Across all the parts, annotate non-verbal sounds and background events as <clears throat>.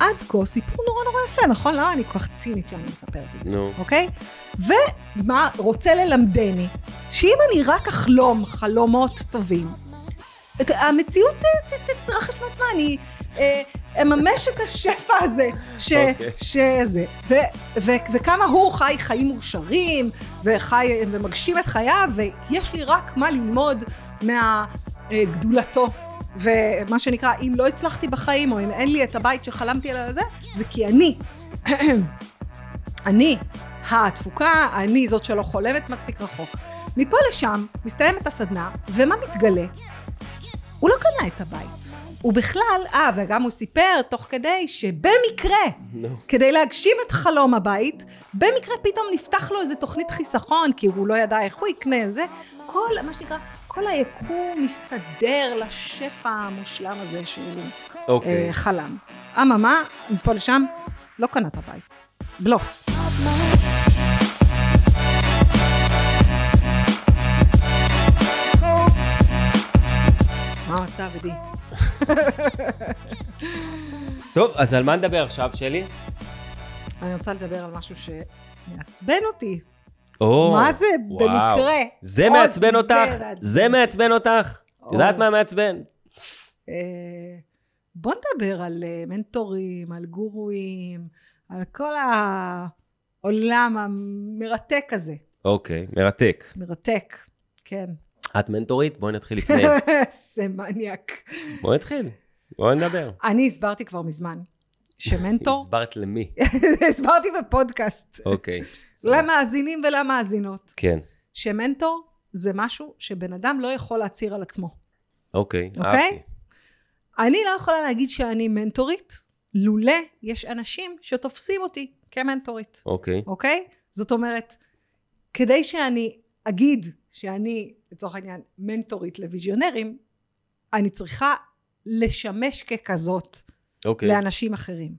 עד כה סיפור נורא נורא יפה, נכון? למה אני כל כך צינית שאני מספרת את זה, נו. אוקיי? ומה רוצה ללמדני? שאם אני רק אחלום חלומות טובים, את- המציאות ת- תתרחש מעצמה, אני אה, אממש את השפע הזה, ש, אוקיי. שזה, ו, ו, וכמה הוא חי חיים מאושרים, וחי, ומגשים את חייו, ויש לי רק מה ללמוד מהגדולתו. ומה שנקרא, אם לא הצלחתי בחיים, או אם אין לי את הבית שחלמתי עליו זה, זה כי אני, <clears throat> אני התפוקה, אני זאת שלא חולמת מספיק רחוק. מפה לשם מסתיימת הסדנה, ומה מתגלה? הוא לא קנה את הבית. הוא בכלל, אה, וגם הוא סיפר תוך כדי שבמקרה, נו. כדי להגשים את חלום הבית, במקרה פתאום נפתח לו איזה תוכנית חיסכון, כי הוא לא ידע איך הוא יקנה זה. כל, מה שנקרא, כל היקום מסתדר לשפע המושלם הזה שהוא אוקיי. אה, חלם. אממה, מפה לשם, לא קנה את הבית. בלוף. מה המצב, עדי? טוב, אז על מה נדבר עכשיו, שלי? אני רוצה לדבר על משהו שמעצבן אותי. או, מה זה וואו. במקרה? זה מעצבן זה אותך? מעצבן. זה מעצבן אותך? את יודעת. מה מעצבן? אה, בוא נדבר על אה, מנטורים, על גורואים, על כל העולם המרתק הזה. אוקיי, מרתק. מרתק, כן. את מנטורית? בואי נתחיל לפני. <laughs> זה מניאק. בואי נתחיל. בואי נדבר. אני הסברתי כבר מזמן שמנטור, <laughs> הסברת למי? <laughs> הסברתי בפודקאסט, אוקיי. למאזינים ולמאזינות, כן. שמנטור זה משהו שבן אדם לא יכול להצהיר על עצמו. אוקיי, אוקיי? אהבתי. אני לא יכולה להגיד שאני מנטורית, לולא יש אנשים שתופסים אותי כמנטורית, אוקיי. אוקיי? זאת אומרת, כדי שאני אגיד שאני, לצורך העניין, מנטורית לוויזיונרים, אני צריכה לשמש ככזאת אוקיי. לאנשים אחרים.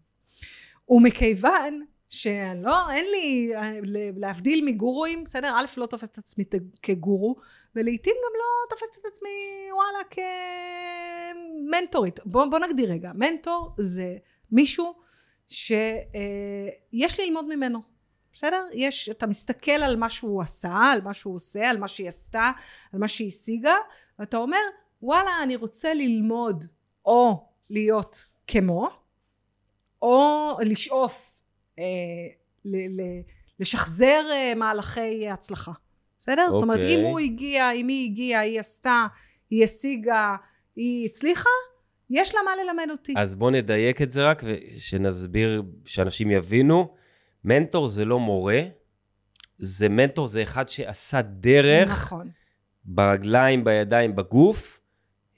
ומכיוון שאני לא, אין לי, אה, להבדיל מגורואים, בסדר? א', לא תופסת את עצמי כגורו, ולעיתים גם לא תופסת את עצמי, וואלה, כמנטורית. בוא, בוא נגדיר רגע, מנטור זה מישהו שיש ללמוד ממנו. בסדר? יש, אתה מסתכל על מה שהוא עשה, על מה שהוא עושה, על מה שהיא עשתה, על מה שהיא השיגה, ואתה אומר, וואלה, אני רוצה ללמוד או להיות כמו, או לשאוף, אה, ל- ל- לשחזר אה, מהלכי הצלחה. בסדר? זאת אומרת, אוקיי. אם הוא הגיע, אם היא הגיעה, היא עשתה, היא השיגה, היא הצליחה, יש לה מה ללמד אותי. אז בואו נדייק את זה רק, ושנסביר, שאנשים יבינו. מנטור זה לא מורה, זה מנטור זה אחד שעשה דרך נכון. ברגליים, בידיים, בגוף,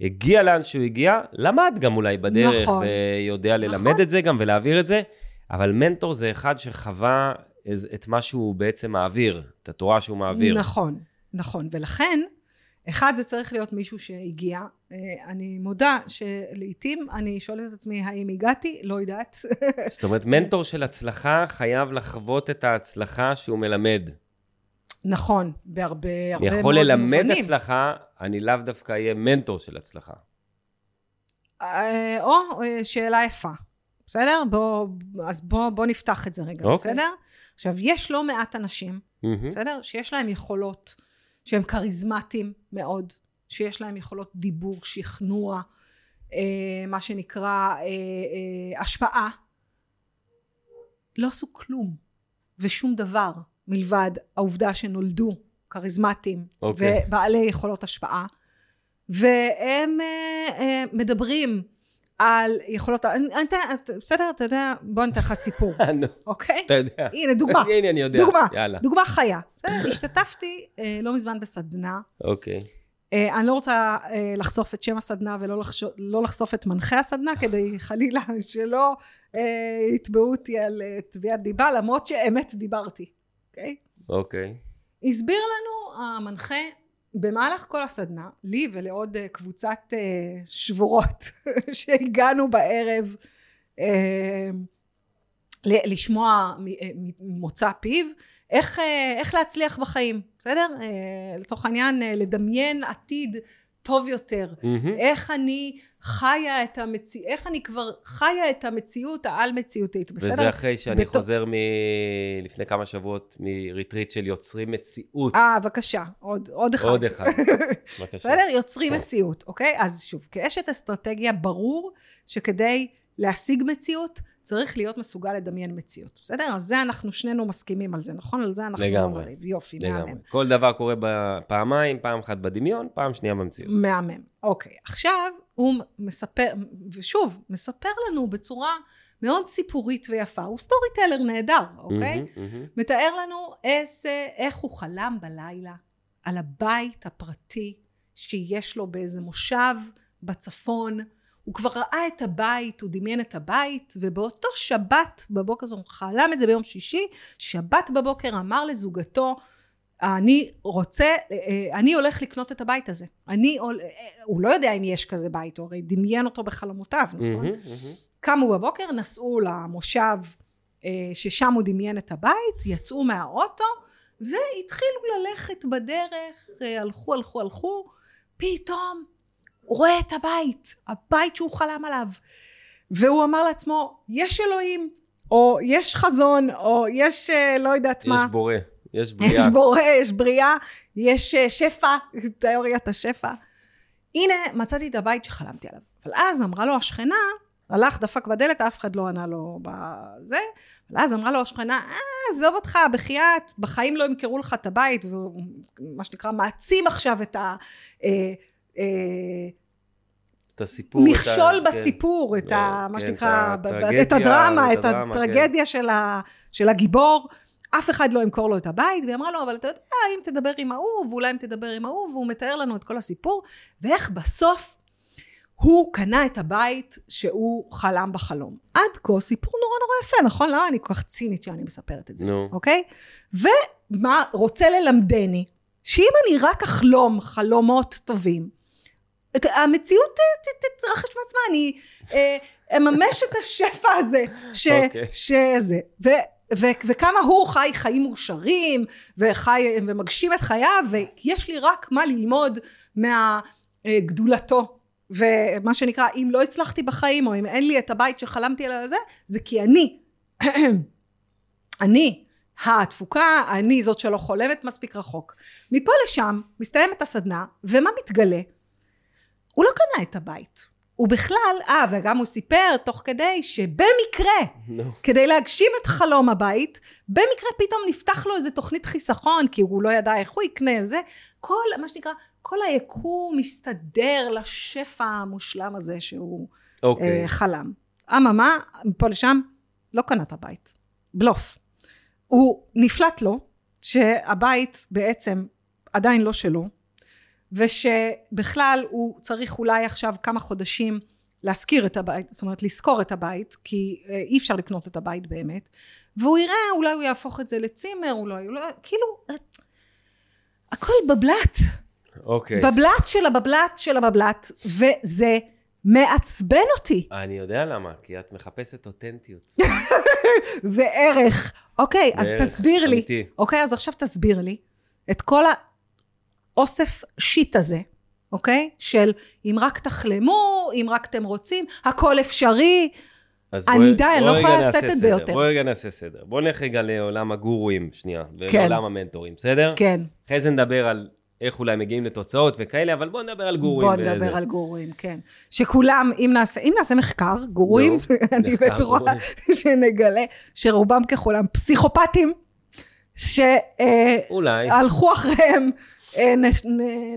הגיע לאן שהוא הגיע, למד גם אולי בדרך, נכון. ויודע ללמד נכון. את זה גם ולהעביר את זה, אבל מנטור זה אחד שחווה את מה שהוא בעצם מעביר, את התורה שהוא מעביר. נכון, נכון. ולכן, אחד, זה צריך להיות מישהו שהגיע. אה, אני מודה שלעיתים אני שואלת את עצמי, האם הגעתי? לא יודעת. זאת אומרת, מנטור של הצלחה חייב לחוות את ההצלחה שהוא מלמד. נכון, בהרבה, הרבה אני מאוד יכול ללמד מובנים. הצלחה, אני לאו דווקא אהיה מנטור של הצלחה. אה, או, אה, שאלה יפה. בסדר? בוא, אז בוא, בוא נפתח את זה רגע, אוקיי. בסדר? עכשיו, יש לא מעט אנשים, מהמם. בסדר? שיש להם יכולות שהם כריזמטיים מאוד, שיש להם יכולות דיבור, שכנוע, אה, מה שנקרא אה, אה, השפעה. לא עשו כלום ושום דבר מלבד העובדה שנולדו כריזמטיים אוקיי. ובעלי יכולות השפעה והם אה, אה, מדברים על יכולות, בסדר, אתה יודע, בוא ניתן לך סיפור, <laughs> נו, אוקיי? אתה יודע. הנה דוגמה, <laughs> הנה, אני יודע. דוגמה, יאללה. דוגמה חיה. בסדר, השתתפתי אה, לא מזמן בסדנה. אוקיי. אה, אני לא רוצה אה, לחשוף את שם הסדנה ולא לחשוף, לא לחשוף את מנחה הסדנה, <laughs> כדי חלילה שלא אה, יתבעו אותי על אה, תביעת דיבה, למרות שאמת דיברתי, אוקיי? אוקיי. הסביר לנו המנחה במהלך כל הסדנה, לי ולעוד אה, קבוצת אה, שבורות <laughs> שהגענו בערב אה, לשמוע ממוצא פיו, איך, איך להצליח בחיים, בסדר? לצורך העניין, לדמיין עתיד טוב יותר, מהמם. איך אני חיה את המציאות, איך אני כבר חיה את המציאות העל-מציאותית, בסדר? וזה אחרי שאני בתור- חוזר מ... לפני כמה שבועות מריטריט של יוצרים מציאות. אה, בבקשה, עוד, עוד אחד. עוד אחד. <laughs> בבקשה. בסדר? יוצרים מציאות, אוקיי? אז שוב, כאשת אסטרטגיה ברור שכדי להשיג מציאות, צריך להיות מסוגל לדמיין מציאות, בסדר? אז זה אנחנו שנינו מסכימים על זה, נכון? על זה אנחנו לגמרי. יופי, לגמרי. מהמם. כל דבר קורה בפעמיים, פעם אחת בדמיון, פעם שנייה במציאות. מהמם. אוקיי, עכשיו הוא מספר, ושוב, מספר לנו בצורה מאוד סיפורית ויפה, הוא סטורי טלר נהדר, אוקיי? מהמם, מהמם. מתאר לנו איזה, איך הוא חלם בלילה על הבית הפרטי שיש לו באיזה מושב בצפון. הוא כבר ראה את הבית, הוא דמיין את הבית, ובאותו שבת בבוקר, הוא חלם את זה ביום שישי, שבת בבוקר אמר לזוגתו, אני רוצה, אה, אני הולך לקנות את הבית הזה. אני, אה, הוא לא יודע אם יש כזה בית, הוא הרי דמיין אותו בחלומותיו, נכון? מהמם, מהמם. קמו בבוקר, נסעו למושב אה, ששם הוא דמיין את הבית, יצאו מהאוטו והתחילו ללכת בדרך, אה, הלכו, הלכו, הלכו, פתאום הוא רואה את הבית, הבית שהוא חלם עליו. והוא אמר לעצמו, יש אלוהים, או יש חזון, או יש אה, לא יודעת מה. יש בורא, יש <laughs> יש בריאה. בורא, יש בריאה, יש אה, שפע, תיאוריית השפע. הנה, מצאתי את הבית שחלמתי עליו. אבל אז אמרה לו השכנה, הלך, דפק בדלת, אף אחד לא ענה לו בזה, אבל אז אמרה לו השכנה, אה, עזוב אותך, בחייאת, בחיים לא ימכרו לך את הבית, והוא, מה שנקרא, מעצים עכשיו את ה... אה, את הסיפור. את ה- מכשול כן. בסיפור, את ה... כן, מה את שנקרא, הטרגדיה, את הדרמה, את את כן. הטרגדיה של ה- של הגיבור. אף אחד לא ימכור לו את הבית, והיא אמרה לו, אבל אתה יודע, אם תדבר עם ההוא, ואולי אם תדבר עם ההוא, והוא מתאר לנו את כל הסיפור, ואיך בסוף הוא קנה את הבית שהוא חלם בחלום. עד כה סיפור נורא נורא יפה, נכון? למה אני כל כך צינית שאני מספרת את זה, נו. אוקיי? ומה רוצה ללמדני? שאם אני רק אחלום חלומות טובים, את, המציאות ת- תתרחש מעצמה, אני אה, אממש את השפע הזה, ש, אוקיי. שזה, ו, ו, וכמה הוא חי חיים מאושרים, וחי, ומגשים את חייו, ויש לי רק מה ללמוד מהגדולתו. ומה שנקרא, אם לא הצלחתי בחיים, או אם אין לי את הבית שחלמתי עליו זה, זה כי אני, <clears throat> אני, התפוקה, אני זאת שלא חולמת מספיק רחוק. מפה לשם מסתיימת הסדנה, ומה מתגלה? הוא לא קנה את הבית. הוא בכלל, אה, וגם הוא סיפר תוך כדי שבמקרה, נו. כדי להגשים את חלום הבית, במקרה פתאום נפתח לו איזה תוכנית חיסכון, כי הוא לא ידע איך הוא יקנה וזה. כל, מה שנקרא, כל היקום מסתדר לשפע המושלם הזה שהוא אוקיי. אה, חלם. אממה, מפה לשם, לא קנה את הבית. בלוף. הוא נפלט לו שהבית בעצם עדיין לא שלו, ושבכלל הוא צריך אולי עכשיו כמה חודשים להשכיר את הבית, זאת אומרת לשכור את הבית, כי אה, אי אפשר לקנות את הבית באמת, והוא יראה, אולי הוא יהפוך את זה לצימר, אולי, אולי כאילו, אה, הכל בבלת. אוקיי. בבלת של הבבלת של הבבלת, וזה מעצבן אותי. אני יודע למה, כי את מחפשת אותנטיות. <laughs> וערך. אוקיי, אז וערך, תסביר לי. אמיתי. אוקיי, אז עכשיו תסביר לי את כל האוסף שיט הזה, אוקיי? של אם רק תחלמו, אם רק אתם רוצים, הכל אפשרי. אני די, אני לא יכולה לשאת את זה. יותר. בואי רגע נעשה סדר. בואי נלך רגע לעולם הגורואים, שנייה. כן. ולעולם המנטורים, בסדר? כן, אחרי זה נדבר על איך אולי מגיעים לתוצאות וכאלה, אבל בואו נדבר על גורואים. בוא נדבר. על גורואים, כן. שכולם, אם נעשה, אם נעשה מחקר, גורואים, <laughs> אני בטוחה. <laughs> שנגלה שרובם ככולם פסיכופטים, שהלכו. אחריהם אה, נ-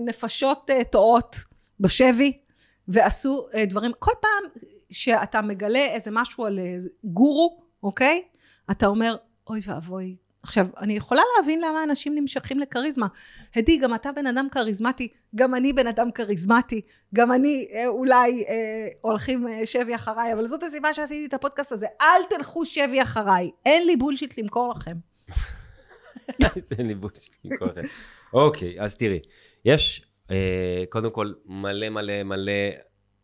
נפשות אה, טועות בשבי, ועשו אה, דברים, כל פעם שאתה מגלה איזה משהו על אה, גורו, אוקיי? אתה אומר, אוי ואבוי. עכשיו, אני יכולה להבין למה אנשים נמשכים לכריזמה. הדי, גם אתה בן אדם כריזמטי, גם אני בן אדם כריזמטי, גם אני אה, אולי אה, הולכים אה, שבי אחריי, אבל זאת הסיבה שעשיתי את הפודקאסט הזה. אל תלכו שבי אחריי, אין לי בולשיט למכור לכם. תן לי בולשיט מכל אחד. אוקיי, אז תראי, יש אה, קודם כל מלא מלא מלא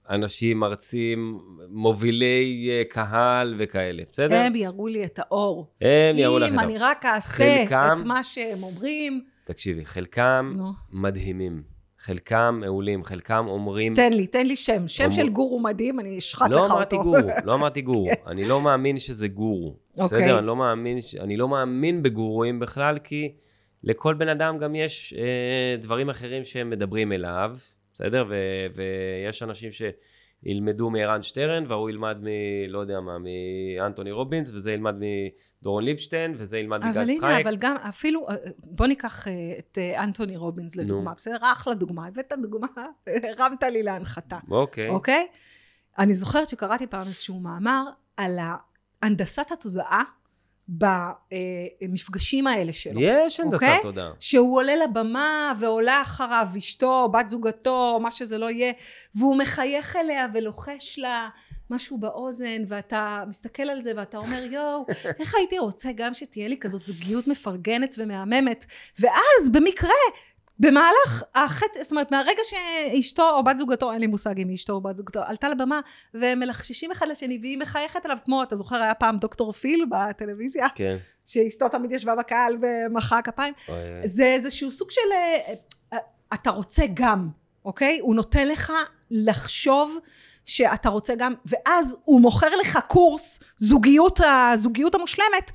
אנשים, מרצים, מובילי אה, קהל וכאלה, בסדר? הם יראו לי את האור. הם יראו לך את אם ה... אני רק אעשה חלקם- את מה שהם אומרים, תקשיבי, חלקם נו. מדהימים. חלקם מעולים, חלקם אומרים... תן לי, תן לי שם. שם אומר- של גורו מדהים, אני אשחט לך לא אותו. <laughs> אמרתי גורו, לא אמרתי גורו. אני לא מאמין שזה גורו. אוקיי. בסדר? אני לא מאמין, אני לא מאמין בגורואים בכלל, כי לכל בן אדם גם יש אה, דברים אחרים שהם מדברים אליו, בסדר? ו- ויש אנשים שילמדו מערן שטרן, והוא ילמד מ... לא יודע מה, מאנטוני רובינס, וזה ילמד מדורון ליבשטיין, וזה ילמד אבל מגל הנה, צחייק. אבל גם אפילו, אה, בוא ניקח אה, את אה, אנטוני רובינס לדוגמה, נו. בסדר? אחלה דוגמה, הבאת דוגמה, <laughs> הרמת לי להנחתה, אוקיי. אוקיי? אני זוכרת שקראתי פעם איזשהו מאמר על הנדסת התודעה במפגשים האלה שלו. יש הנדסת אוקיי? תודעה. שהוא עולה לבמה ועולה אחריו אשתו, בת זוגתו, מה שזה לא יהיה, והוא מחייך אליה ולוחש לה משהו באוזן, ואתה מסתכל על זה ואתה אומר, יואו, איך הייתי רוצה גם שתהיה לי כזאת זוגיות מפרגנת ומהממת, ואז במקרה, במהלך החצי, זאת אומרת, מהרגע שאשתו או בת זוגתו, אין לי מושג אם אשתו או בת זוגתו, עלתה לבמה, והם מלחששים אחד לשני, והיא מחייכת אליו, כמו, אתה זוכר, היה פעם דוקטור פיל בטלוויזיה, כן. שאשתו תמיד ישבה בקהל ומחאה כפיים. אוי, אוי. זה איזשהו סוג של... אה, אה, אתה רוצה גם, אוקיי? הוא נותן לך לחשוב שאתה רוצה גם, ואז הוא מוכר לך קורס זוגיות, הזוגיות המושלמת,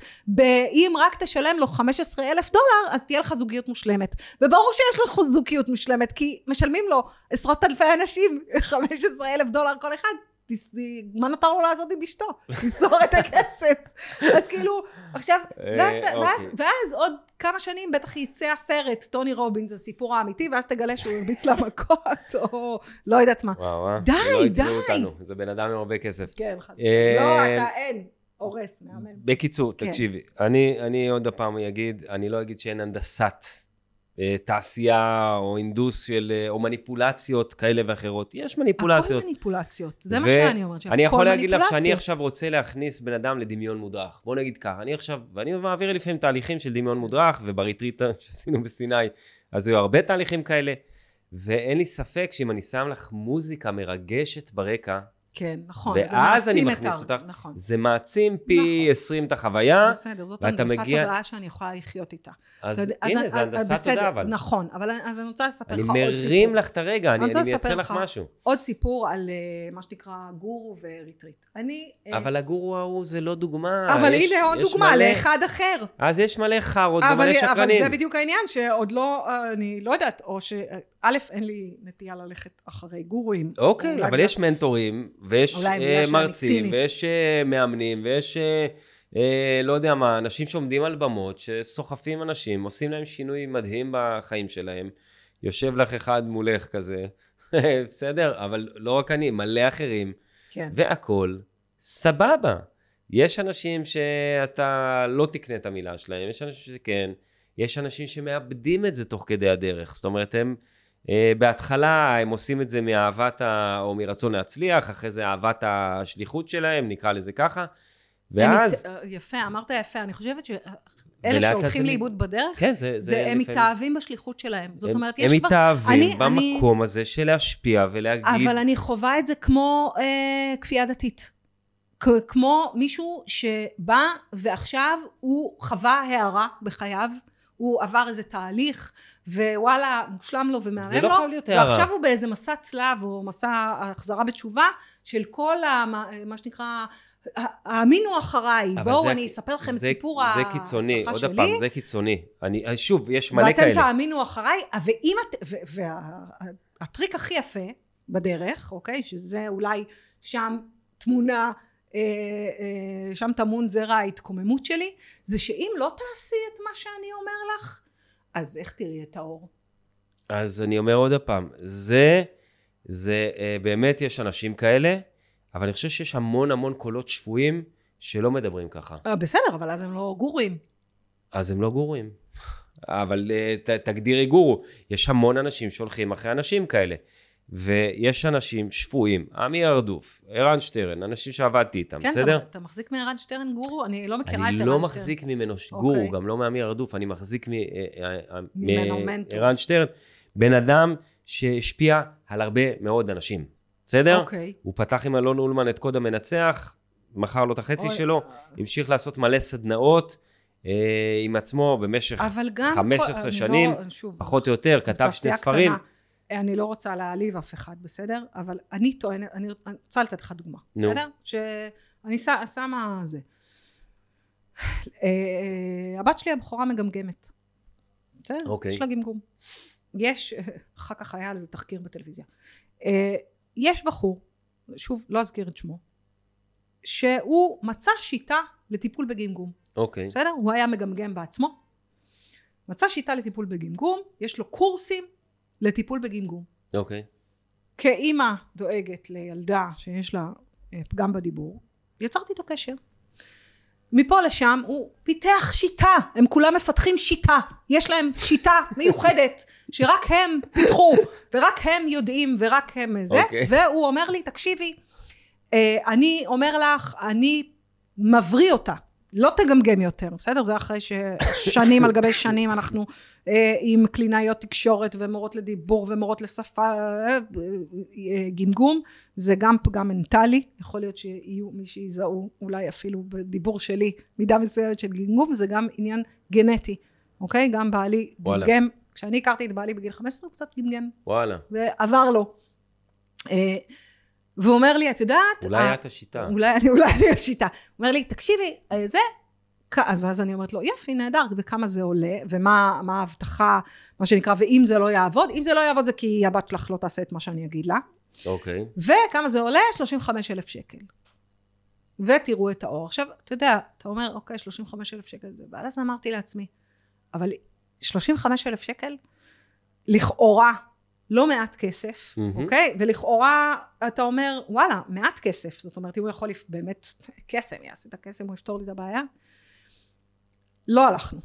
אם רק תשלם לו 15 אלף דולר, אז תהיה לך זוגיות מושלמת. וברור שיש לך זוגיות מושלמת, כי משלמים לו עשרות אלפי אנשים 15 אלף דולר כל אחד. תס- מה נותר לו לעשות עם אשתו? לספור את הכסף. אז כאילו, עכשיו, ואז, אה, ואז, אוקיי. ואז עוד כמה שנים בטח יצא הסרט, טוני רובינס, הסיפור האמיתי, ואז תגלה שהוא הרביץ לה מכות, או לא יודעת מה. וואו, וואו. די, לא די. אותנו. זה בן אדם עם הרבה כסף. כן, חס אה. לא, אתה אין. הורס, מהמם. בקיצור, כן. תקשיבי, אני, אני עוד פעם אגיד, אני לא אגיד שאין הנדסת אה, תעשייה או אינדוס של, אה, או מניפולציות כאלה ואחרות. יש מניפולציות. הכל מניפולציות. זה מה ו- שאני אומרת. אני יכול להגיד לך שאני. עכשיו רוצה להכניס בן אדם לדמיון מודרך. בוא נגיד ככה, אני עכשיו, ואני מעביר לפעמים תהליכים של דמיון מודרך, ובריטריטה <laughs> שעשינו בסיני, אז היו הרבה תהליכים כאלה, ואין לי ספק שאם אני שם לך מוזיקה מרגשת ברקע, כן, נכון. זה ואז אני מכניס אותך, נכון. זה מעצים פי נכון. 20 את החוויה, בסדר, זאת הנדסת מגיע- תודעה שאני יכולה לחיות איתה. אז יודע, הנה, אז- זה אז- הנדסת תודעה, אבל. נכון, אבל אז אני רוצה לספר אני לך עוד סיפור. מרים לך את הרגע, אני אני אני מייצר לך משהו. עוד סיפור על אה, מה שנקרא גורו וריטריט. אני... אה, אבל הגורו ההוא זה לא דוגמה. אבל יש- הנה עוד דוגמה מלא- לאחד אחר. אז יש מלא חארות אבל, ומלא אבל שקרנים. זה בדיוק העניין, שעוד לא, אה, אני לא יודעת, או ש... א', אין לי נטייה ללכת אחרי גורואים. אוקיי, אבל יש מנטורים, ויש אה, מרצים. ויש אה, מאמנים, ויש, אה, אה, לא יודע מה, אנשים שעומדים על במות, שסוחפים אנשים, עושים להם שינוי מדהים בחיים שלהם. יושב לך אחד מולך כזה, <laughs> בסדר? אבל לא רק אני, מלא אחרים, כן. והכול סבבה. יש אנשים שאתה לא תקנה את המילה שלהם, יש אנשים שכן, יש אנשים שמאבדים את זה תוך כדי הדרך. זאת אומרת, הם בהתחלה, הם עושים את זה מאהבת ה... או מרצון להצליח, אחרי זה אהבת השליחות שלהם, נקרא לזה ככה. ואז, הם אה, יפה, אמרת יפה, אני חושבת שאלה שהולכים זה- לאיבוד בדרך, כן, זה... זה הם לפעמים- מתאהבים בשליחות שלהם. זאת הם- אומרת, יש הם כבר... מתאהבים אני- במקום הזה של להשפיע ולהגיד... אבל אני חווה את זה כמו אה, כפייה דתית. כמו מישהו שבא ועכשיו הוא חווה הערה בחייו, הוא עבר איזה תהליך, ווואלה, מושלם לו ומהמם זה לא לו, חייב להיות הערה. ועכשיו הוא באיזה מסע צלב או מסע החזרה בתשובה של כל ה, מה, שנקרא, האמינו אחריי, בואו זה- אני אספר לכם את זה- סיפור זה ההצלחה קיצוני, עוד שלי. פעם, זה קיצוני. אני, שוב, יש מלא ואתם כאלה. תאמינו אחריי, ואם את... והטריק הכי יפה בדרך, אוקיי? שזה אולי שם תמונה, אה, אה, שם טמון זרע ההתקוממות שלי, זה שאם לא תעשי את מה שאני אומר לך, אז איך תראי את האור? אז אני אומר עוד פעם, זה, זה אה, באמת יש אנשים כאלה, אבל אני חושב שיש המון המון קולות שפויים שלא מדברים ככה. אה, בסדר, אבל אז הם לא גורים. אז הם לא גורים. <laughs> אבל אה, ת, תגדירי גורו. יש המון אנשים שהולכים אחרי אנשים כאלה. ויש אנשים שפויים, עמי ארדוף, ערן שטרן, אנשים שעבדתי איתם, כן, בסדר? אתה, אתה מחזיק מערן שטרן גורו? אני לא מכירה אני את ערן לא שטרן. מחזיק ממנו גורו, אוקיי. גם לא מעמיר הרדוף, אני מחזיק מ- אה, אה, אה, מ- שטרן, בן אדם שהשפיע על הרבה מאוד אנשים, בסדר? אוקיי. הוא פתח עם אלון אולמן את קוד המנצח, מכר לו את החצי אוי, שלו, המשיך לעשות מלא סדנאות עם עצמו במשך אבל גם... 15 אני שנים, לא, שוב, פחות או יותר, כתב שני ספרים. קטנה. אני לא רוצה להעליב אף אחד, בסדר? אבל אני טוענת, אני אני רוצה לתת לך דוגמה, נו. בסדר? שאני ש- שמה זה. אה, הבת שלי הבכורה מגמגמת. בסדר? אוקיי. יש לה גמגום. יש, אחר כך היה על זה תחקיר בטלוויזיה. אה, יש בחור, שוב, לא אזכיר את שמו, שהוא מצא שיטה לטיפול בגמגום. אוקיי. בסדר? הוא היה מגמגם בעצמו. מצא שיטה לטיפול בגמגום, יש לו קורסים לטיפול בגמגום. אוקיי. כאימא דואגת לילדה שיש לה אה, פגם בדיבור, יצרתי איתו קשר. מפה לשם הוא פיתח שיטה, הם כולם מפתחים שיטה, יש להם שיטה מיוחדת שרק הם פיתחו ורק הם יודעים ורק הם זה, אוקיי. והוא אומר לי תקשיבי, אה, אני אומר לך, אני מבריא אותה, לא תגמגם יותר, בסדר? זה אחרי ששנים על גבי שנים אנחנו אה, עם קלינאיות תקשורת ומורות לדיבור ומורות לשפה, אה, אה, גמגום, זה גם פגם מנטלי, יכול להיות שיהיו מי שיזהו אולי אפילו בדיבור שלי מידה מסוימת של גמגום, זה גם עניין גנטי, אוקיי? גם בעלי וואלה. גמגם, כשאני הכרתי את בעלי בגיל 15 הוא קצת גמגם, וואלה. ועבר לו. אה, והוא אומר לי, את יודעת, אולי ה- את השיטה. אולי אני, אולי אני השיטה. הוא אומר לי, תקשיבי, אה, זה, ואז אני אומרת לו, יופי, נהדר, וכמה זה עולה, ומה מה ההבטחה, מה שנקרא, ואם זה לא יעבוד, אם זה לא יעבוד זה כי הבת שלך לא תעשה את מה שאני אגיד לה, אוקיי. וכמה זה עולה? 35 אלף שקל. ותראו את האור. עכשיו, אתה יודע, אתה אומר, אוקיי, 35 אלף שקל זה, ואז אז אמרתי לעצמי, אבל 35 אלף שקל, לכאורה, לא מעט כסף, מהמם. אוקיי? ולכאורה, אתה אומר, וואלה, מעט כסף. זאת אומרת, אם הוא יכול, לפ- באמת, קסם, יעשה את הקסם, הוא יפתור לי את הבעיה. לא הלכנו.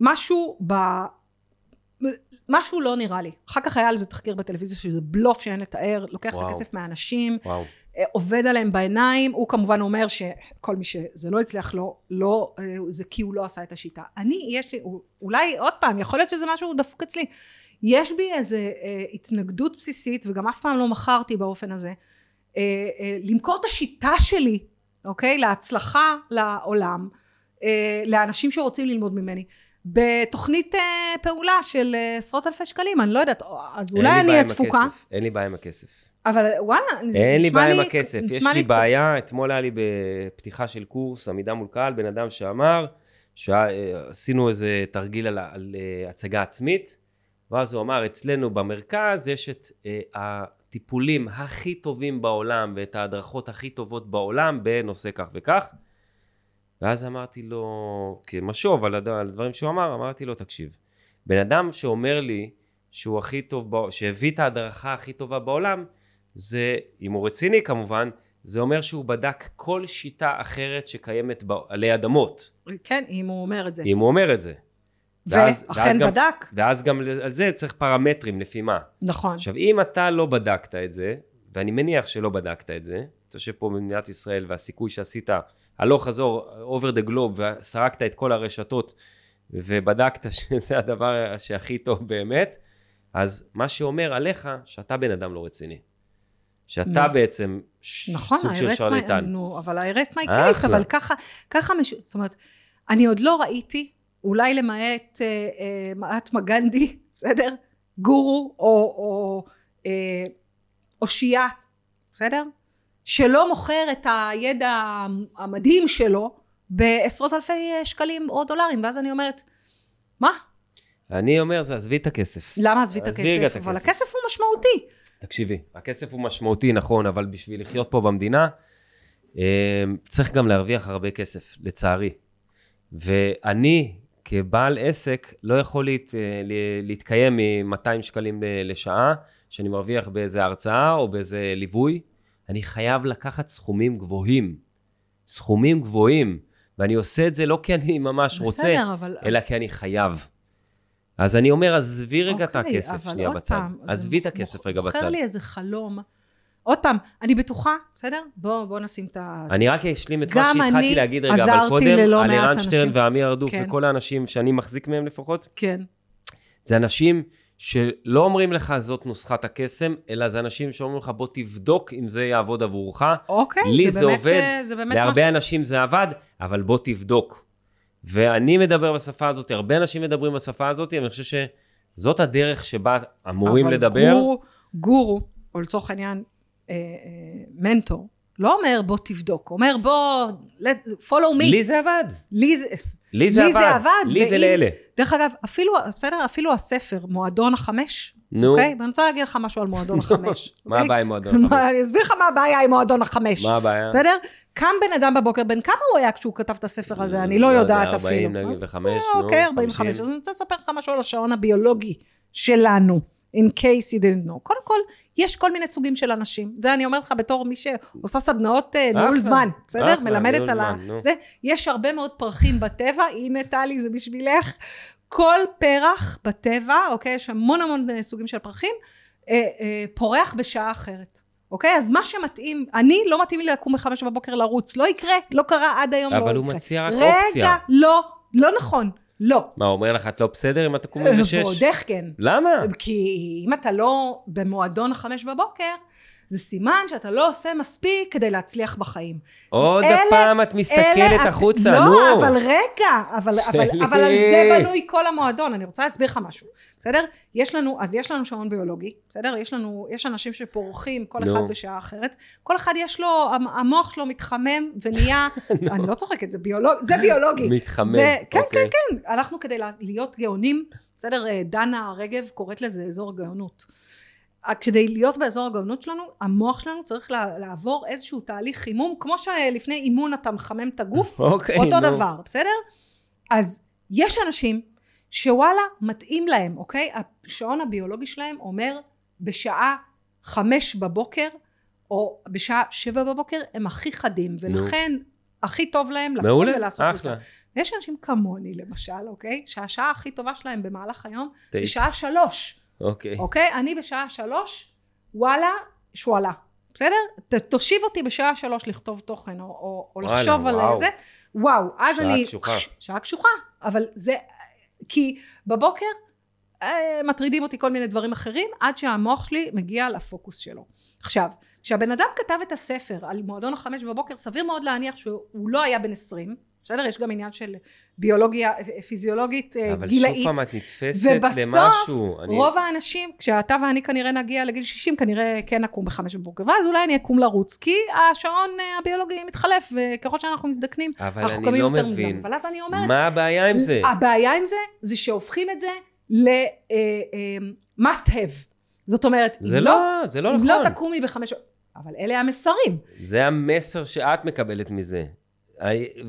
משהו ב... משהו לא נראה לי. אחר כך היה על זה תחקיר בטלוויזיה שזה בלוף שאין לתאר, לוקח וואו. את הכסף מאנשים, וואו. אה, עובד עליהם בעיניים, הוא כמובן אומר שכל מי שזה לא הצליח לו, לא, אה, זה כי הוא לא עשה את השיטה. אני, יש לי, אולי עוד פעם, יכול להיות שזה משהו דפוק אצלי, יש בי איזה אה, התנגדות בסיסית, וגם אף פעם לא מכרתי באופן הזה, אה, אה, למכור את השיטה שלי, אוקיי? להצלחה לעולם, אה, לאנשים שרוצים ללמוד ממני. בתוכנית אה, פעולה של אה, עשרות אלפי שקלים, אני לא יודעת, אז לי אולי אני אהיה תפוקה. אין לי בעיה עם הכסף. אבל וואלה, זה אין לי נשמע בעיה עם הכסף. נשמע יש לי קצת- בעיה, אתמול היה לי בפתיחה של קורס עמידה מול קהל, בן אדם שאמר, שעשינו איזה תרגיל על, ה- על אה, הצגה עצמית, ואז הוא אמר, אצלנו במרכז יש את אה, הטיפולים הכי טובים בעולם ואת ההדרכות הכי טובות בעולם בנושא כך וכך. ואז אמרתי לו, כמשוב על הד- על הדברים שהוא אמר, אמרתי לו, תקשיב, בן אדם שאומר לי שהוא הכי טוב, שהביא את ההדרכה הכי טובה בעולם, זה, אם הוא רציני כמובן, זה אומר שהוא בדק כל שיטה אחרת שקיימת ב- עלי אדמות, כן, אם הוא אומר את זה. אם הוא אומר את זה. ואז- ואכן ואז גם- בדק. ואז גם על זה צריך פרמטרים, לפי מה. נכון. עכשיו, אם אתה לא בדקת את זה, ואני מניח שלא בדקת את זה, אתה יושב פה במדינת ישראל והסיכוי שעשית הלוך חזור over the globe וסרקת את כל הרשתות ובדקת שזה הדבר שהכי טוב באמת, אז מה שאומר עליך שאתה בן אדם לא רציני. שאתה נו. בעצם נכון, סוג של my- שרלטן. נו, אבל ה-rest my אחלה. case, אבל ככה, ככה, מש... זאת אומרת, אני עוד לא ראיתי, אולי למעט אה, אה, מעטמה גנדי, <laughs> בסדר? גורו או, או אה, אושייה, בסדר? שלא מוכר את הידע המדהים שלו בעשרות אלפי אה, שקלים או דולרים, ואז אני אומרת, מה? אני אומר, זה עזבי את הכסף. למה עזבי את עזבי רגע את הכסף? אבל הכסף. הכסף הוא משמעותי. תקשיבי, הכסף הוא משמעותי, נכון, אבל בשביל לחיות פה במדינה, אה, צריך גם להרוויח הרבה כסף, לצערי. ואני, כבעל עסק, לא יכול להת, אה, להתקיים מ-200 שקלים לשעה, שאני מרוויח באיזה הרצאה או באיזה ליווי. אני חייב לקחת סכומים גבוהים. סכומים גבוהים. ואני עושה את זה לא כי אני ממש רוצה, בסדר, אבל... אלא אז- כי אני חייב. אז אני אומר, עזבי רגע את אוקיי, הכסף אבל שנייה בצד. עזבי את מוכ- הכסף רגע מוכר בצד. לי איזה חלום. עוד פעם, אני בטוחה, בסדר? בוא, בוא נשים את ה... אני רק אשלים את מה שהתחלתי להגיד רגע, אבל קודם, על ערן שטרן. ואמיר ארדוף כן. וכל האנשים שאני מחזיק מהם לפחות, כן. זה אנשים שלא אומרים לך זאת נוסחת הקסם, אלא זה אנשים שאומרים לך בוא תבדוק אם זה יעבוד עבורך. אוקיי, לי זה באמת, עובד, אה, זה באמת להרבה אנשים זה עבד, אבל בוא תבדוק. ואני מדבר בשפה הזאת, הרבה אנשים מדברים בשפה הזאת, אבל אני חושב זאת הדרך שבה אמורים אבל לדבר. גורו, גורו, או לצורך העניין, מנטור, לא אומר בוא תבדוק, אומר בוא, let, follow me. לי זה עבד. לי זה... לי זה לי עבד. זה עבד, לי ואם- ולאלה. דרך אגב, אפילו, בסדר, אפילו הספר, מועדון החמש, נו. אוקיי? ואני רוצה להגיד לך משהו על מועדון החמש. <laughs> מה אוקיי? הבעיה עם מועדון החמש? מה- אני אסביר לך מה הבעיה עם מועדון החמש. מה הבעיה? בסדר? קם בן אדם בבוקר, בן כמה הוא היה כשהוא כתב את הספר הזה? אני לא יודע, יודעת אפילו. 40 נגיד וחמש, נו. אוקיי, 45. 50. אז אני רוצה לספר לך משהו על השעון הביולוגי שלנו. In case you didn't know. קודם כל, יש כל מיני סוגים של אנשים. זה אני אומרת לך בתור מי שעושה סדנאות אה, ניהול זמן, בסדר? אחלה, מלמדת על ה... נו. זה. יש הרבה מאוד פרחים בטבע, הנה טלי, זה בשבילך. כל פרח בטבע, אוקיי? יש המון המון אה, סוגים של פרחים, אה, אה, פורח בשעה אחרת. אוקיי? אז מה שמתאים, אני, לא מתאים לי לקום בחמש בבוקר לרוץ. לא יקרה, לא קרה עד היום, לא יקרה. אבל הוא מציע רק רגע, אופציה. לא, לא נכון. לא. מה, הוא אומר לך, את לא בסדר אם את תקומי בשש? ועוד איך כן. למה? כי אם אתה לא במועדון החמש בבוקר, זה סימן שאתה לא עושה מספיק כדי להצליח בחיים. עוד אלה- הפעם את מסתכלת אלה- החוצה, לא, נו. אבל רגע, אבל, אבל. אבל על זה בנוי כל המועדון, אני רוצה להסביר לך משהו, בסדר? יש לנו, אז יש לנו שעון ביולוגי, בסדר? יש לנו, יש אנשים שפורחים, כל נו. אחד בשעה אחרת, כל אחד יש לו, המ- המוח שלו מתחמם ונהיה, <laughs> אני לא צוחקת, זה ביולוג, זה ביולוגי. מתחמם, זה, כן, אוקיי. כן, כן, אנחנו כדי לה- להיות גאונים, בסדר? אה, דנה רגב קוראת לזה אזור גאונות. כדי להיות באזור הגאונות שלנו, המוח שלנו צריך לעבור איזשהו תהליך חימום, כמו שלפני אימון אתה מחמם את הגוף, <laughs> אוקיי, אותו נו. דבר, בסדר? אז יש אנשים שוואלה, מתאים להם, אוקיי? השעון הביולוגי שלהם אומר בשעה חמש בבוקר, או בשעה שבע בבוקר, הם הכי חדים, ולכן הכי טוב להם לקום מעולה, ולעשות את. זה. יש אנשים כמוני למשל, אוקיי? שהשעה הכי טובה שלהם במהלך היום זה תשע. שעה שלוש, אוקיי. אוקיי? אני בשעה שלוש, וואלה, שואלה. בסדר? ת, תושיב אותי בשעה שלוש לכתוב תוכן, או, או, או וואלה, לחשוב על וואו. זה. וואו, אז שעה אני... קשוחה. שעה קשוחה. אבל זה... כי בבוקר אה, מטרידים אותי כל מיני דברים אחרים, עד שהמוח שלי מגיע לפוקוס שלו. עכשיו, כשהבן אדם כתב את הספר על מועדון החמש בבוקר, סביר מאוד להניח שהוא לא היה בן עשרים. בסדר? יש גם עניין של ביולוגיה אה, פיזיולוגית אה, אבל גילאית. שוב פעם את נתפסת ובסוף, למשהו. אני- רוב האנשים, כשאתה ואני כנראה נגיע לגיל 60, כנראה כן נקום בחמש בבוקר, ואז אולי אני אקום לרוץ, כי השעון אה, הביולוגי מתחלף, וככל שאנחנו מזדקנים, אבל אנחנו אני קמים לא יותר מבין. מוקדם. אבל אז אני אומרת, מה הבעיה עם זה? הבעיה עם זה, זה שהופכים את זה ל- אה, אה, must have. זאת אומרת, זה אם לא, זה לא אם נכון. לא תקומי בחמש... אבל אלה המסרים. זה המסר שאת מקבלת מזה.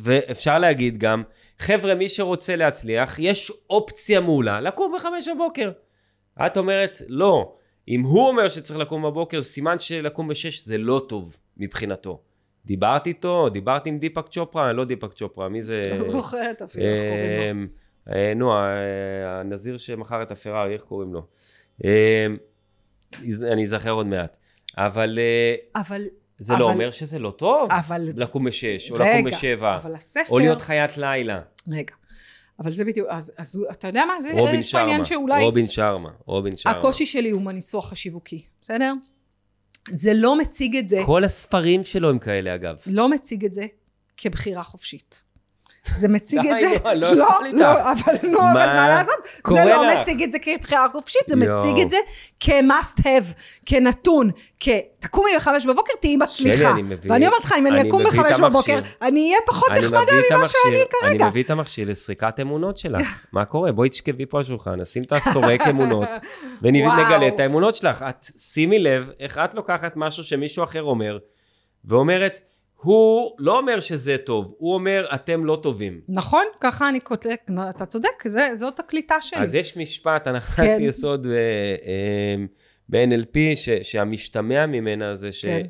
ואפשר להגיד גם, חבר'ה, מי שרוצה להצליח, יש אופציה מעולה לקום בחמש בבוקר. את אומרת, לא. אם הוא אומר שצריך לקום בבוקר, סימן שלקום בשש זה לא טוב מבחינתו. דיברת איתו, דיברת עם דיפק צ'ופרה, לא דיפק צ'ופרה, מי זה? לא זוכרת אפילו איך לו. אה, נו, אה, הנזיר שמכר את הפרארי, איך קוראים לו? אה, אני אזכר עוד מעט. אבל אה, אבל... זה אבל- לא אומר שזה לא טוב אבל... לקום בשש, או רגע, לקום בשבע, אבל הספר... או להיות חיית לילה. רגע. אבל זה בדיוק, אז, אז אתה יודע מה? זה, רובין שרמה, שאולי... רובין שרמה, רובין שרמה. הקושי שלי הוא בניסוח השיווקי, בסדר? זה לא מציג את זה, כל הספרים שלו הם כאלה אגב. לא מציג את זה כבחירה חופשית. זה מציג את זה, לא לא. לא, אבל נו, אבל מה לעשות? זה לא? מציג את זה כבחירה חופשית, זה. מציג את זה כ-must have, כנתון, כ... תקומי בחמש בבוקר, תהיי מצליחה. ואני אומרת לך, אם אני אקום מביא את בחמש המכשיר. בבוקר, אני אהיה פחות אני נחמדה ממה שאני כרגע. אני מביא את המכשיר לסריקת אמונות שלך. <laughs> מה קורה? בואי תשכבי פה על השולחן, נשים את הסורק <laughs> אמונות. ונגלה את האמונות שלך. את, שימי לב, איך את לוקחת משהו שמישהו אחר אומר, ואומרת, הוא לא אומר שזה טוב, הוא אומר, אתם לא טובים. נכון, ככה אני כותב, אתה צודק, זה- זאת הקליטה שלי. אז יש משפט, הנחת כן. יסוד אה, אה, ב-NLP, ש- שהמשתמע ממנה זה כן.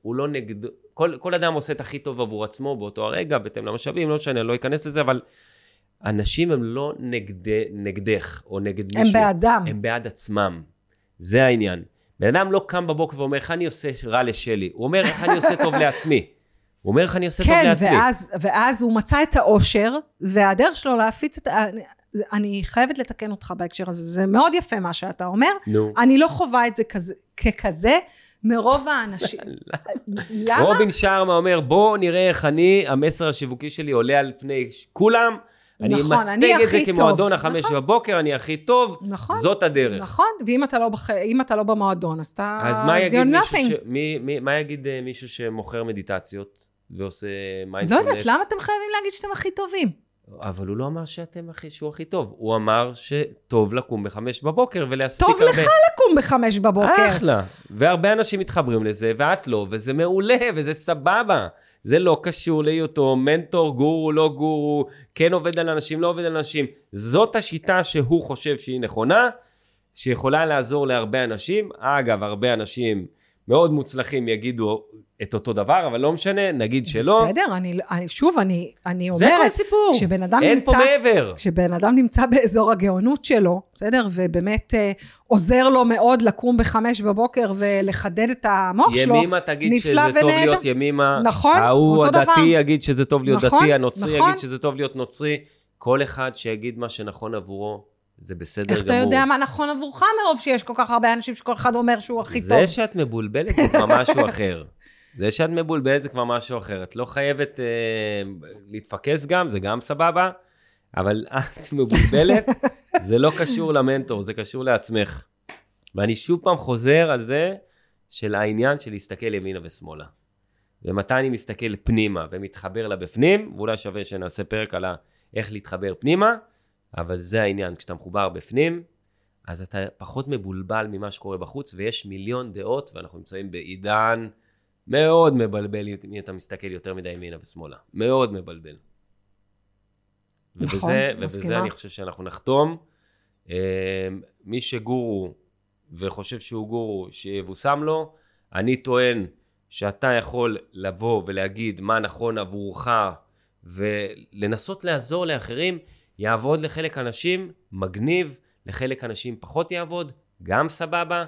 שהוא לא נגד... כל, כל אדם עושה את הכי טוב עבור עצמו באותו הרגע, בהתאם למשאבים, לא משנה, לא אכנס לזה, אבל אנשים הם לא נגד, נגדך או נגד הם מישהו. בעדם. הם בעד עצמם. זה העניין. בן אדם לא קם בבוקר ואומר, איך אני עושה רע לשלי? הוא אומר, איך אני עושה טוב לעצמי? הוא אומר, איך אני עושה טוב כן, לעצמי? ואז, ואז הוא מצא את האושר, והדרך שלו להפיץ את. אני חייבת לתקן אותך בהקשר הזה, זה מאוד יפה מה שאתה אומר. נו. אני לא חווה את זה כזה, ככזה, מרוב האנשים. <laughs> למה? רובין שרמה אומר, בוא נראה איך אני, המסר השיווקי שלי עולה על פני כולם, אני נכון, אני אמתג את זה הכי כמועדון טוב. החמש נכון. בבוקר, אני הכי טוב, נכון. זאת הדרך. נכון, ואם אתה לא, בח... אתה לא במועדון, אז אתה... אז מה יגיד מישהו. ש... מי, מי, מה יגיד אה, מישהו שמוכר מדיטציות ועושה לא מיינדפולנס? יודעת, למה אתם חייבים להגיד שאתם הכי טובים? אבל הוא לא אמר שאתם הכי, שהוא הכי טוב. הוא אמר שטוב לקום בחמש בבוקר ולהספיק טוב הרבה. לך לקום בחמש בבוקר. אחלה. והרבה אנשים מתחברים לזה, ואת לא, וזה מעולה, וזה סבבה. זה לא קשור להיותו מנטור, גורו, לא גורו, כן עובד על אנשים, לא עובד על אנשים. זאת השיטה שהוא חושב שהיא נכונה, שיכולה לעזור להרבה אנשים. אגב, הרבה אנשים מאוד מוצלחים יגידו את אותו דבר, אבל לא משנה, נגיד שלא. בסדר, אני, שוב, אני, אני זה כל אומרת, הסיפור. כשבן אדם אין נמצא... פה מעבר. כשבן אדם נמצא באזור הגאונות שלו, בסדר? ובאמת אה, עוזר לו מאוד לקום בחמש בבוקר ולחדד את המוח שלו, ימימה תגיד שזה טוב ונהדר. להיות ימימה. נכון, ההוא אותו דבר. הדתי יגיד שזה טוב להיות נכון, דתי, הנוצרי נכון. יגיד שזה טוב להיות נוצרי. כל אחד שיגיד מה שנכון עבורו, זה בסדר איך גמור. אתה יודע מה נכון עבורך מרוב שיש כל כך הרבה אנשים שכל אחד אומר שהוא הכי טוב? זה שאת מבולבלת זה כבר משהו אחר. <laughs> זה שאת מבולבלת זה כבר משהו אחר. את לא חייבת אה, להתפקס גם, זה גם סבבה, אבל את <laughs> מבולבלת, זה לא קשור למנטור, זה קשור לעצמך. ואני שוב פעם חוזר על זה של העניין של להסתכל ימינה ושמאלה. ומתי אני מסתכל פנימה ומתחבר לבפנים, ואולי שווה שנעשה פרק על איך להתחבר פנימה, אבל זה העניין, כשאתה מחובר בפנים, אז אתה פחות מבולבל ממה שקורה בחוץ, ויש מיליון דעות, ואנחנו נמצאים בעידן מאוד מבלבל אם אתה מסתכל יותר מדי ימינה ושמאלה. מאוד מבלבל. נכון, ובזה, מסכימה. ובזה אני חושב שאנחנו נחתום. אה, מי שגורו וחושב שהוא גורו, שיבושם לו. אני טוען שאתה יכול לבוא ולהגיד מה נכון עבורך ולנסות לעזור לאחרים, יעבוד לחלק אנשים, מגניב, לחלק אנשים פחות יעבוד, גם סבבה.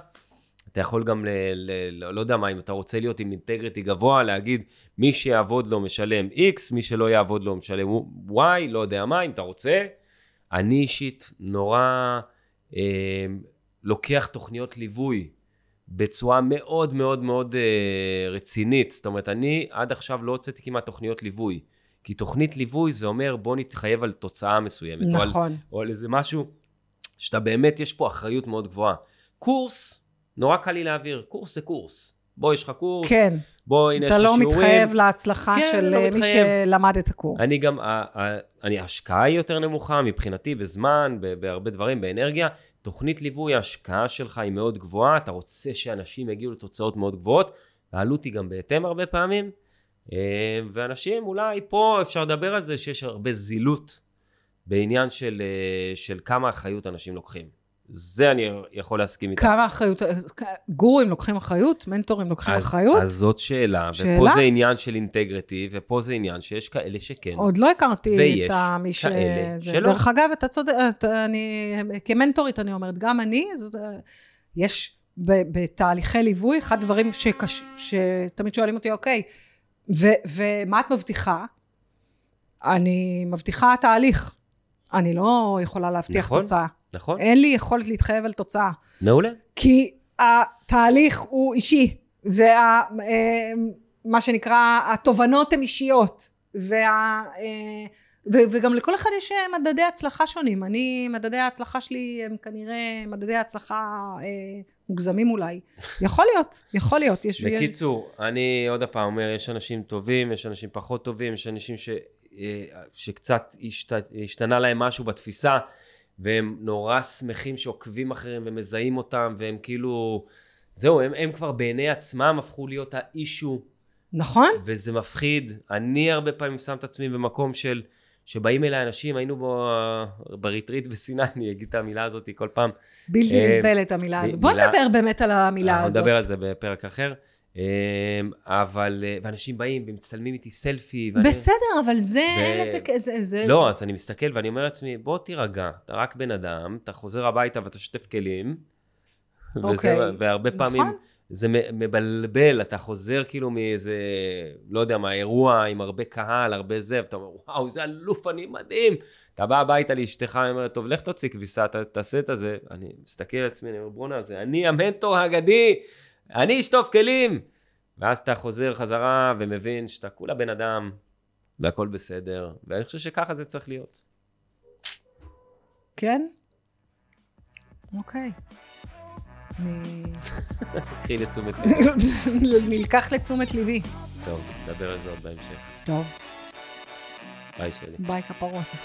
אתה יכול גם, ל, ל, ל, לא יודע מה, אם אתה רוצה להיות עם אינטגריטי גבוה, להגיד מי שיעבוד לו משלם X, מי שלא יעבוד לו משלם Y, לא יודע מה, אם אתה רוצה. אני אישית נורא אה, לוקח תוכניות ליווי בצורה מאוד מאוד מאוד אה, רצינית. זאת אומרת, אני עד עכשיו לא הוצאתי כמעט תוכניות ליווי. כי תוכנית ליווי זה אומר בוא נתחייב על תוצאה מסוימת. או על, נכון. או על איזה משהו שאתה באמת, יש פה אחריות מאוד גבוהה. קורס, נורא קל לי להעביר. קורס זה קורס. בוא, יש לך קורס, כן, בוא, הנה יש אתה לך לא שיעורים. מתחייב להצלחה כן, של לא מי. שלמד את הקורס. אני גם, אני, ההשקעה היא יותר נמוכה מבחינתי בזמן, בהרבה דברים, באנרגיה. תוכנית ליווי, ההשקעה שלך היא מאוד גבוהה, אתה רוצה שאנשים יגיעו לתוצאות מאוד גבוהות, העלות היא גם בהתאם הרבה פעמים. אה, ואנשים, אולי פה אפשר לדבר על זה שיש הרבה זילות בעניין של, אה, של כמה אחריות אנשים לוקחים. זה אני יכול להסכים איתך. כמה אחריות, גורים לוקחים אחריות? מנטורים לוקחים אז, אחריות? אז זאת שאלה, שאלה? ופה זה עניין של אינטגריטי, ופה זה עניין שיש כאלה שכן. עוד לא הכרתי ויש את מי ש... כאלה זה. שלא. דרך אגב, אתה צודק, אני, כמנטורית אני אומרת, גם אני, זאת, יש ב- בתהליכי ליווי, אחד הדברים שקש, שתמיד שואלים אותי, אוקיי, ו, ומה את מבטיחה? אני מבטיחה תהליך. אני לא יכולה להבטיח נכון. תוצאה. נכון? אין לי יכולת להתחייב על תוצאה. מעולה. כי התהליך הוא אישי, ומה מה שנקרא, התובנות הן אישיות, וה, אה, ו, וגם לכל אחד יש אה, מדדי הצלחה שונים. אני, מדדי ההצלחה שלי הם כנראה מדדי הצלחה אה, מוגזמים אולי. יכול להיות, יכול להיות. יש, יש, בקיצור, אני עוד פעם אומר, יש אנשים טובים, יש אנשים פחות טובים, יש אנשים ש, אה, שקצת השת, השתנה להם משהו בתפיסה, והם נורא שמחים שעוקבים אחריהם ומזהים אותם, והם כאילו, זהו, הם, הם כבר בעיני עצמם הפכו להיות האישו, נכון? וזה מפחיד. אני הרבה פעמים שם את עצמי במקום של, שבאים אליי אנשים, היינו בו, בריטריט בסיני, אני אגיד את המילה הזאת כל פעם. בלתי אה, נסבלת המילה הזאת. בוא נדבר באמת על המילה הזאת. נדבר על זה בפרק אחר. אמ, אבל, אה, ואנשים באים ומצטלמים איתי סלפי. ואני- בסדר, אבל זה, ו- אין לזה, זה, זה, לא, אז אני מסתכל ואני אומר לעצמי, בוא תירגע, אתה רק בן אדם, אתה חוזר הביתה ואתה שוטף כלים. <laughs> וזה- אוקיי, והרבה פעמים נכון. זה מבלבל, אתה חוזר כאילו מאיזה, לא יודע מה, אירוע עם הרבה קהל, הרבה זה, ואתה אומר, וואו, זה אלוף, אני מדהים. אתה בא הביתה לאשתך, היא אומרת, טוב, לך תוציא כביסה, ת- תעשה את הזה. אני מסתכל על עצמי, אני אומר, בואנה, זה אני המנטור האגדי, אני אשטוף כלים. ואז אתה חוזר חזרה ומבין שאתה כולה בן אדם, והכל בסדר, ואני חושב שככה זה צריך להיות. כן? אוקיי. אני... קחי לתשומת <laughs> לב. נלקח לתשומת ליבי. טוב, נדבר על זה עוד בהמשך. טוב, ביי שלי. ביי כפרות.